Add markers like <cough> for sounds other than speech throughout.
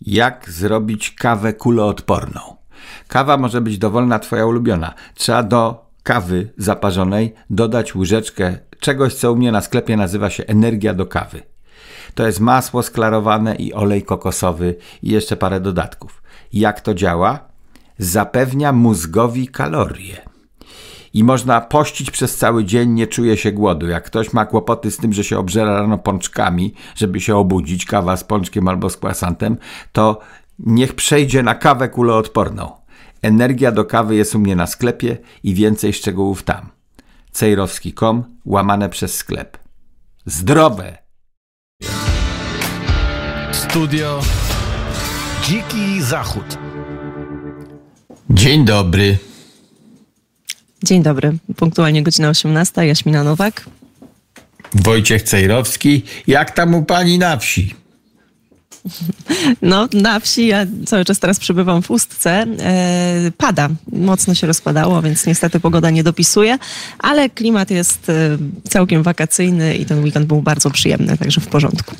Jak zrobić kawę kuloodporną? Kawa może być dowolna, twoja ulubiona. Trzeba do kawy zaparzonej dodać łyżeczkę czegoś, co u mnie na sklepie nazywa się energia do kawy. To jest masło sklarowane i olej kokosowy i jeszcze parę dodatków. Jak to działa? Zapewnia mózgowi kalorie i można pościć przez cały dzień, nie czuje się głodu. Jak ktoś ma kłopoty z tym, że się obżera rano pączkami, żeby się obudzić, kawa z pączkiem albo z kwasantem, to niech przejdzie na kawę kuloodporną. Energia do kawy jest u mnie na sklepie i więcej szczegółów tam. cejrowski.com łamane przez sklep. Zdrowe! Studio Dziki Zachód. Dzień dobry. Dzień dobry. Punktualnie godzina 18. Jaśmina Nowak. Wojciech Cejrowski. Jak tam u pani na wsi? No, na wsi ja cały czas teraz przebywam w Ustce. E, pada. Mocno się rozpadało, więc niestety pogoda nie dopisuje, ale klimat jest e, całkiem wakacyjny i ten weekend był bardzo przyjemny, także w porządku.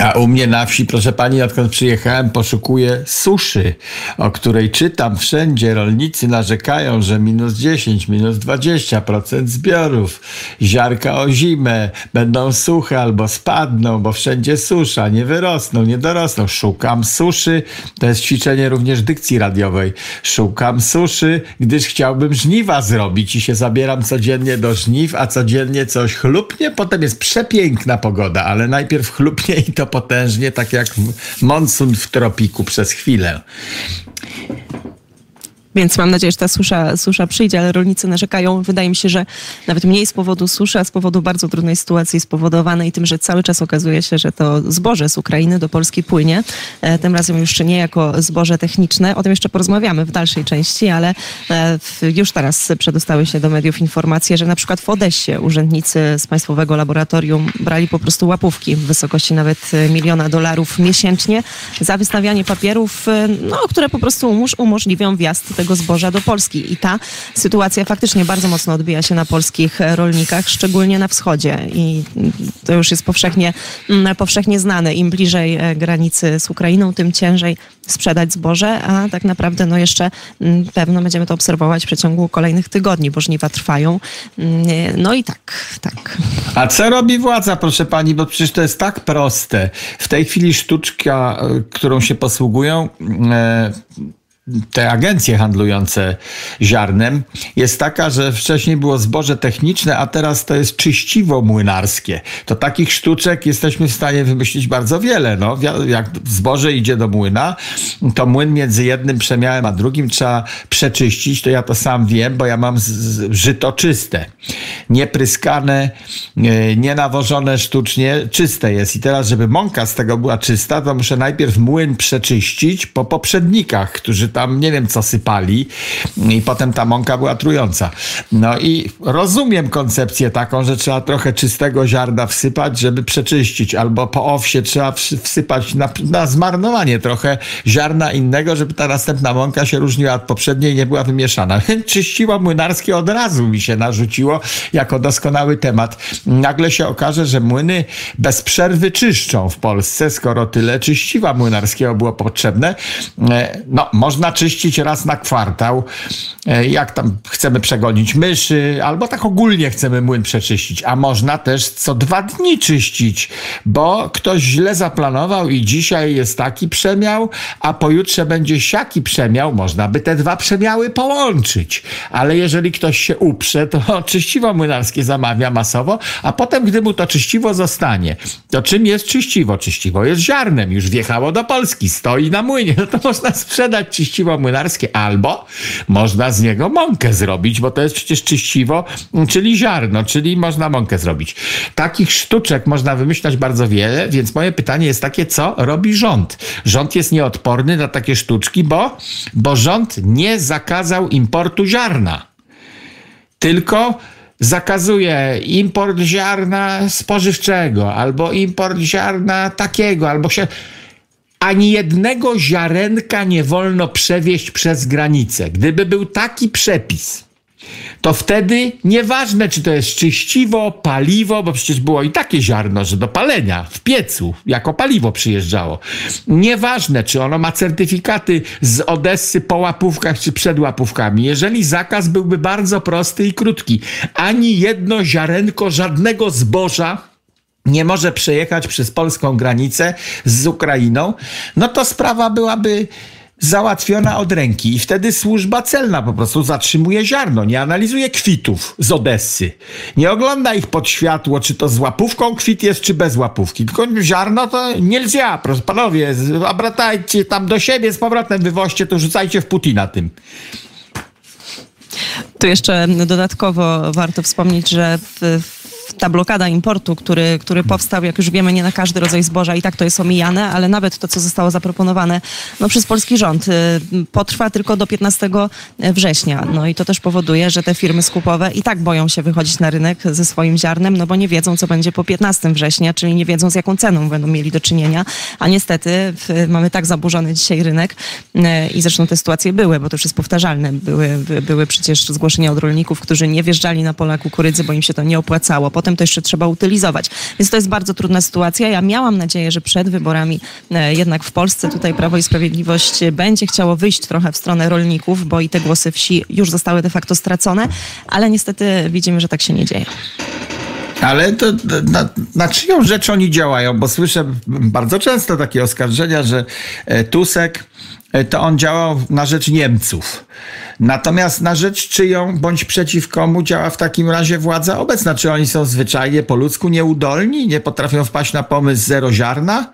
A u mnie na wsi, proszę pani, odkąd przyjechałem, poszukuję suszy, o której czytam wszędzie. Rolnicy narzekają, że minus 10, minus 20% zbiorów. Ziarka o zimę będą suche albo spadną, bo wszędzie susza, nie wyrosną, nie dorosną. Szukam suszy, to jest ćwiczenie również dykcji radiowej. Szukam suszy, gdyż chciałbym żniwa zrobić i się zabieram codziennie do żniw, a codziennie coś chlupnie. Potem jest przepiękna pogoda, ale najpierw chlupnie i to to potężnie, tak jak monsun w tropiku przez chwilę. Więc mam nadzieję, że ta susza, susza przyjdzie, ale rolnicy narzekają. Wydaje mi się, że nawet mniej z powodu suszy, a z powodu bardzo trudnej sytuacji spowodowanej tym, że cały czas okazuje się, że to zboże z Ukrainy do Polski płynie. E, tym razem już nie jako zboże techniczne. O tym jeszcze porozmawiamy w dalszej części, ale e, już teraz przedostały się do mediów informacje, że na przykład w Odessie urzędnicy z Państwowego Laboratorium brali po prostu łapówki w wysokości nawet miliona dolarów miesięcznie za wystawianie papierów, e, no, które po prostu umożliwią wjazd tego zboża do Polski. I ta sytuacja faktycznie bardzo mocno odbija się na polskich rolnikach, szczególnie na wschodzie. I to już jest powszechnie, mm, powszechnie znane. Im bliżej e, granicy z Ukrainą, tym ciężej sprzedać zboże, a tak naprawdę no jeszcze mm, pewno będziemy to obserwować w przeciągu kolejnych tygodni, bo żniwa trwają. Mm, no i tak, tak. A co robi władza, proszę pani, bo przecież to jest tak proste. W tej chwili sztuczka, e, którą się posługują, e, te agencje handlujące ziarnem jest taka, że wcześniej było zboże techniczne, a teraz to jest czyściwo młynarskie. To takich sztuczek jesteśmy w stanie wymyślić bardzo wiele. No, jak zboże idzie do młyna, to młyn między jednym przemiałem a drugim trzeba przeczyścić. To ja to sam wiem, bo ja mam żyto czyste. Niepryskane, e, nienawożone sztucznie, czyste jest. I teraz, żeby mąka z tego była czysta, to muszę najpierw młyn przeczyścić po poprzednikach, którzy tam nie wiem co sypali i potem ta mąka była trująca. No i rozumiem koncepcję taką, że trzeba trochę czystego ziarna wsypać, żeby przeczyścić, albo po owsie trzeba wsypać na, na zmarnowanie trochę ziarna innego, żeby ta następna mąka się różniła od poprzedniej nie była wymieszana. <laughs> Czyściło młynarskie od razu mi się narzuciło jako doskonały temat. Nagle się okaże, że młyny bez przerwy czyszczą w Polsce, skoro tyle czyściwa młynarskiego było potrzebne. E, no, można można czyścić raz na kwartał, e, jak tam chcemy przegonić myszy, albo tak ogólnie chcemy młyn przeczyścić, a można też co dwa dni czyścić, bo ktoś źle zaplanował i dzisiaj jest taki przemiał, a pojutrze będzie siaki przemiał, można by te dwa przemiały połączyć. Ale jeżeli ktoś się uprze, to <laughs> czyściwo młynarskie zamawia masowo, a potem, gdy mu to czyściwo zostanie, to czym jest czyściwo? Czyściwo jest ziarnem, już wjechało do Polski, stoi na młynie, <laughs> no to można sprzedać czyściwo czyściwo młynarskie, albo można z niego mąkę zrobić, bo to jest przecież czyściwo, czyli ziarno, czyli można mąkę zrobić. Takich sztuczek można wymyślać bardzo wiele, więc moje pytanie jest takie, co robi rząd? Rząd jest nieodporny na takie sztuczki, bo, bo rząd nie zakazał importu ziarna. Tylko zakazuje import ziarna spożywczego, albo import ziarna takiego, albo się ani jednego ziarenka nie wolno przewieźć przez granicę. Gdyby był taki przepis, to wtedy nieważne, czy to jest czyściwo, paliwo, bo przecież było i takie ziarno, że do palenia w piecu jako paliwo przyjeżdżało. Nieważne, czy ono ma certyfikaty z Odessy po łapówkach, czy przed łapówkami. Jeżeli zakaz byłby bardzo prosty i krótki, ani jedno ziarenko żadnego zboża nie może przejechać przez polską granicę z Ukrainą, no to sprawa byłaby załatwiona od ręki i wtedy służba celna po prostu zatrzymuje ziarno, nie analizuje kwitów z Odessy. Nie ogląda ich pod światło, czy to z łapówką kwit jest, czy bez łapówki. Tylko ziarno to nie proszę panowie, obratajcie tam do siebie z powrotem, wywoźcie to, rzucajcie w Putina tym. Tu jeszcze dodatkowo warto wspomnieć, że w, ta blokada importu, który, który powstał, jak już wiemy, nie na każdy rodzaj zboża i tak to jest omijane, ale nawet to, co zostało zaproponowane no, przez polski rząd, y, potrwa tylko do 15 września. No i to też powoduje, że te firmy skupowe i tak boją się wychodzić na rynek ze swoim ziarnem, no bo nie wiedzą, co będzie po 15 września, czyli nie wiedzą, z jaką ceną będą mieli do czynienia. A niestety mamy tak zaburzony dzisiaj rynek y, i zresztą te sytuacje były, bo to już jest powtarzalne. Były, były przecież zgłoszenia od rolników, którzy nie wjeżdżali na pola kukurydzy, bo im się to nie opłacało potem to jeszcze trzeba utylizować. Więc to jest bardzo trudna sytuacja. Ja miałam nadzieję, że przed wyborami e, jednak w Polsce tutaj Prawo i Sprawiedliwość będzie chciało wyjść trochę w stronę rolników, bo i te głosy wsi już zostały de facto stracone, ale niestety widzimy, że tak się nie dzieje. Ale to na, na czyją rzecz oni działają? Bo słyszę bardzo często takie oskarżenia, że e, Tusek e, to on działał na rzecz Niemców. Natomiast na rzecz czyją bądź przeciw komu działa w takim razie władza obecna? Czy oni są zwyczajnie po ludzku nieudolni, nie potrafią wpaść na pomysł zero ziarna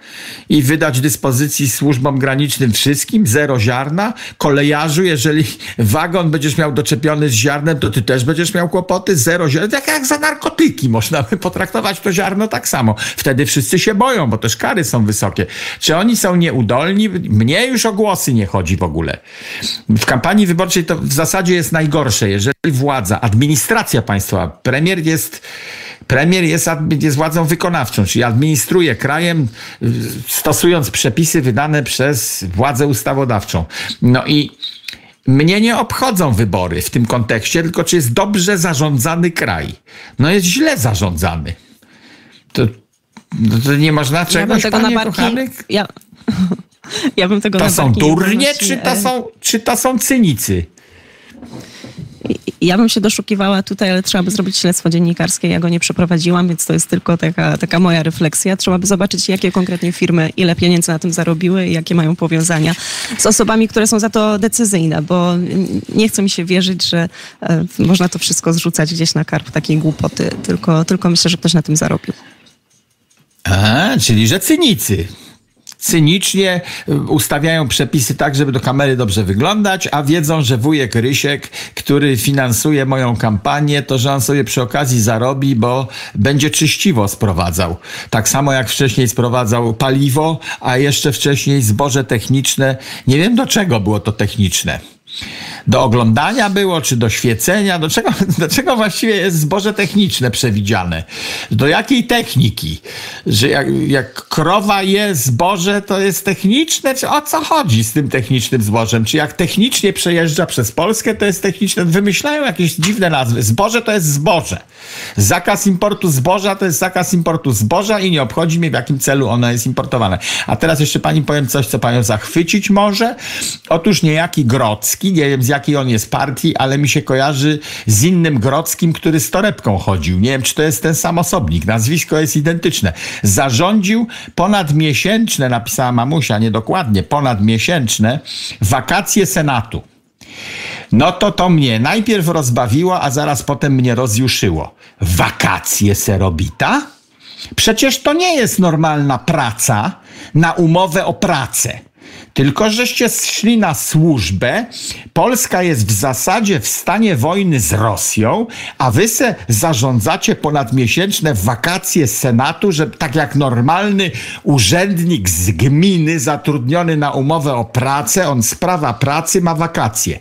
i wydać dyspozycji służbom granicznym wszystkim zero ziarna? Kolejarzu, jeżeli wagon będziesz miał doczepiony z ziarnem, to ty też będziesz miał kłopoty, zero ziarna. Tak jak za narkotyki można by potraktować to ziarno tak samo. Wtedy wszyscy się boją, bo też kary są wysokie. Czy oni są nieudolni? Mnie już o głosy nie chodzi w ogóle. W kampanii wyborczej to w zasadzie jest najgorsze, jeżeli władza, administracja państwowa, premier jest Premier jest, jest władzą wykonawczą, czyli administruje krajem, stosując przepisy wydane przez władzę ustawodawczą. No i mnie nie obchodzą wybory w tym kontekście, tylko czy jest dobrze zarządzany kraj. No jest źle zarządzany. To, to nie można czegoś, ja panie barki, ja, ja bym tego to są durnie, czy to są, czy to są cynicy? Ja bym się doszukiwała tutaj, ale trzeba by zrobić śledztwo dziennikarskie. Ja go nie przeprowadziłam, więc to jest tylko taka, taka moja refleksja. Trzeba by zobaczyć, jakie konkretnie firmy, ile pieniędzy na tym zarobiły i jakie mają powiązania z osobami, które są za to decyzyjne, bo nie chce mi się wierzyć, że e, można to wszystko zrzucać gdzieś na karp takiej głupoty. Tylko, tylko myślę, że ktoś na tym zarobił. A, czyli że cynicy cynicznie y, ustawiają przepisy tak, żeby do kamery dobrze wyglądać, a wiedzą, że wujek Rysiek, który finansuje moją kampanię, to że on sobie przy okazji zarobi, bo będzie czyściwo sprowadzał. Tak samo jak wcześniej sprowadzał paliwo, a jeszcze wcześniej zboże techniczne. Nie wiem do czego było to techniczne do oglądania było, czy do świecenia? Do czego, <laughs> do czego właściwie jest zboże techniczne przewidziane? Do jakiej techniki? Że jak, jak krowa je zboże, to jest techniczne? Czy o co chodzi z tym technicznym zbożem? Czy jak technicznie przejeżdża przez Polskę, to jest techniczne? Wymyślają jakieś dziwne nazwy. Zboże to jest zboże. Zakaz importu zboża to jest zakaz importu zboża i nie obchodzi mnie, w jakim celu ono jest importowane. A teraz jeszcze pani powiem coś, co panią zachwycić może. Otóż niejaki Grocki, nie wiem z jakiej on jest partii, ale mi się kojarzy z innym Grockim, który z torebką chodził. Nie wiem, czy to jest ten sam osobnik. Nazwisko jest identyczne. Zarządził ponadmiesięczne, napisała mamusia, niedokładnie, ponadmiesięczne wakacje Senatu. No to to mnie najpierw rozbawiło, a zaraz potem mnie rozjuszyło. Wakacje serobita? Przecież to nie jest normalna praca na umowę o pracę. Tylko żeście szli na służbę. Polska jest w zasadzie w stanie wojny z Rosją, a wy se zarządzacie ponadmiesięczne wakacje Senatu, że tak jak normalny urzędnik z gminy zatrudniony na umowę o pracę, on sprawa pracy ma wakacje.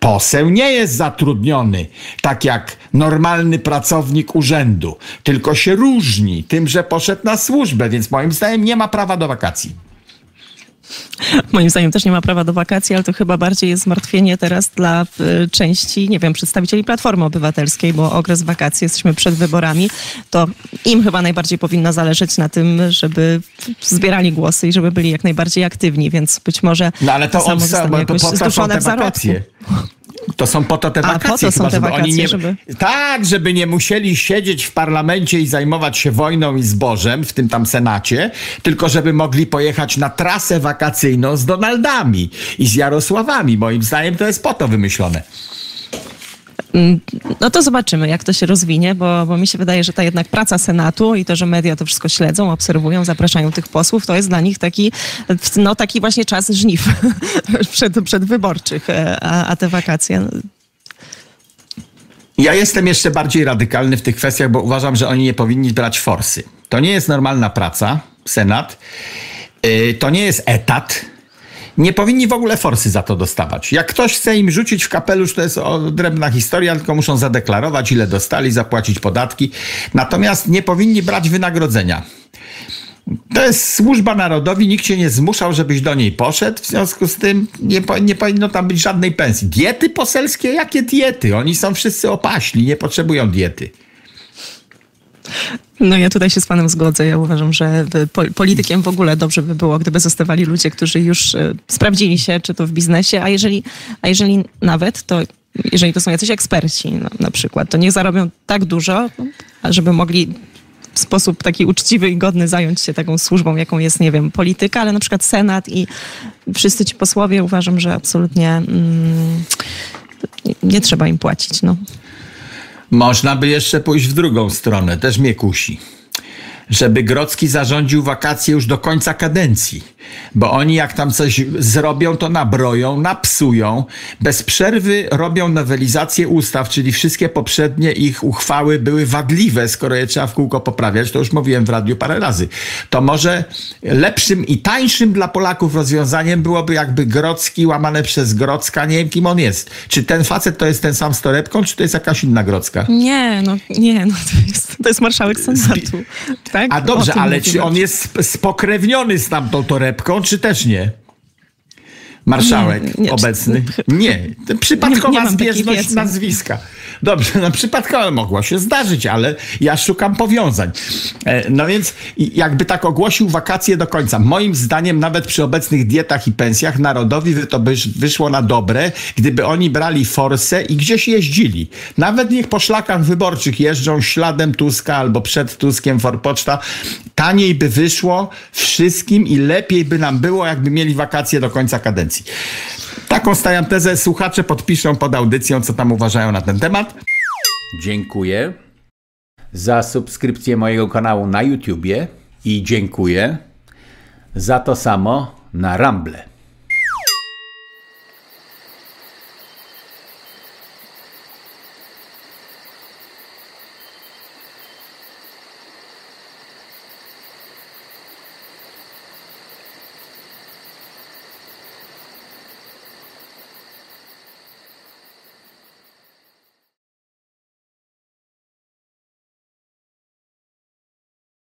Poseł nie jest zatrudniony tak jak normalny pracownik urzędu, tylko się różni tym, że poszedł na służbę, więc moim zdaniem nie ma prawa do wakacji. <laughs> Moim zdaniem też nie ma prawa do wakacji, ale to chyba bardziej jest zmartwienie teraz dla y, części, nie wiem, przedstawicieli Platformy Obywatelskiej, bo okres wakacji, jesteśmy przed wyborami, to im chyba najbardziej powinno zależeć na tym, żeby zbierali głosy i żeby byli jak najbardziej aktywni, więc być może No ale to, on, zostanie bo to po to są te wakacje. To są po to te A, wakacje. po to są chyba, te żeby oni wakacje, nie, żeby- Tak, żeby nie musieli siedzieć w parlamencie i zajmować się wojną i zbożem, w tym tam Senacie, tylko żeby mogli pojechać na trasę wakacyjną z Donaldami i z Jarosławami. Moim zdaniem to jest po to wymyślone. No to zobaczymy, jak to się rozwinie, bo, bo mi się wydaje, że ta jednak praca Senatu i to, że media to wszystko śledzą, obserwują, zapraszają tych posłów, to jest dla nich taki, no taki właśnie czas żniw <laughs> przed, przedwyborczych, e, a, a te wakacje. no, Ja jestem jeszcze bardziej radykalny w tych kwestiach, bo uważam, że oni nie powinni brać forsy. To nie jest normalna praca, Senat. Yy, To nie jest etat. Nie powinni w ogóle forsy za to dostawać. Jak ktoś chce im rzucić w kapelusz, to jest odrębna historia, tylko muszą zadeklarować, ile dostali, zapłacić podatki. Natomiast nie powinni brać wynagrodzenia. To jest służba narodowi, nikt cię nie zmuszał, żebyś do niej poszedł. W związku z tym nie, nie powinno tam być żadnej pensji. Diety poselskie? Jakie diety? Oni są wszyscy opaśni, nie potrzebują diety. No ja tutaj się z panem zgodzę. Ja uważam, że po- politykiem w ogóle dobrze by było, gdyby zostawali ludzie, którzy już y, sprawdzili się, czy to w biznesie, a jeżeli, a jeżeli nawet, to jeżeli to są jacyś eksperci no, na przykład, to niech zarobią tak dużo, żeby mogli w sposób taki uczciwy i godny zająć się taką służbą, jaką jest, nie wiem, polityka, ale na przykład Senat i wszyscy ci posłowie uważam, że absolutnie mm, nie, nie trzeba im płacić. No. Można by jeszcze pójść w drugą stronę, też mnie kusi. Żeby Grocki zarządził wakacje już do końca kadencji. Bo oni jak tam coś zrobią, to nabroją, napsują. Bez przerwy robią nowelizację ustaw, czyli wszystkie poprzednie ich uchwały były wadliwe, skoro je trzeba w kółko poprawiać. To już mówiłem w radiu parę razy. To może lepszym i tańszym dla Polaków rozwiązaniem byłoby jakby Grocki łamane przez Grocka. Nie wiem, kim on jest. Czy ten facet to jest ten sam z torebką, czy to jest jakaś inna Grocka? Nie, no nie, no to jest, to jest marszałek Senatu. Tak? A dobrze, ale czy on jest sp- spokrewniony z tamtą torebką, czy też nie? Marszałek Nie, nie, obecny? <laughs> Nie. Przypadkowa Nie- zbieżność nazwiska. Dobrze, no przypadkowo mogło się zdarzyć, ale ja szukam powiązań. E, No więc jakby tak ogłosił wakacje do końca. Moim zdaniem nawet przy obecnych dietach i pensjach narodowi to by wyszło na dobre, gdyby oni brali forsę i gdzieś jeździli. Nawet niech po szlakach wyborczych jeżdżą śladem Tuska albo przed Tuskiem Forpoczta. Taniej by wyszło wszystkim i lepiej by nam było, jakby mieli wakacje do końca kadencji. Taką stawiam tezę. Słuchacze podpiszą pod audycją, co tam uważają na ten temat. Dziękuję za subskrypcję mojego kanału na YouTubie i dziękuję za to samo na Rumble.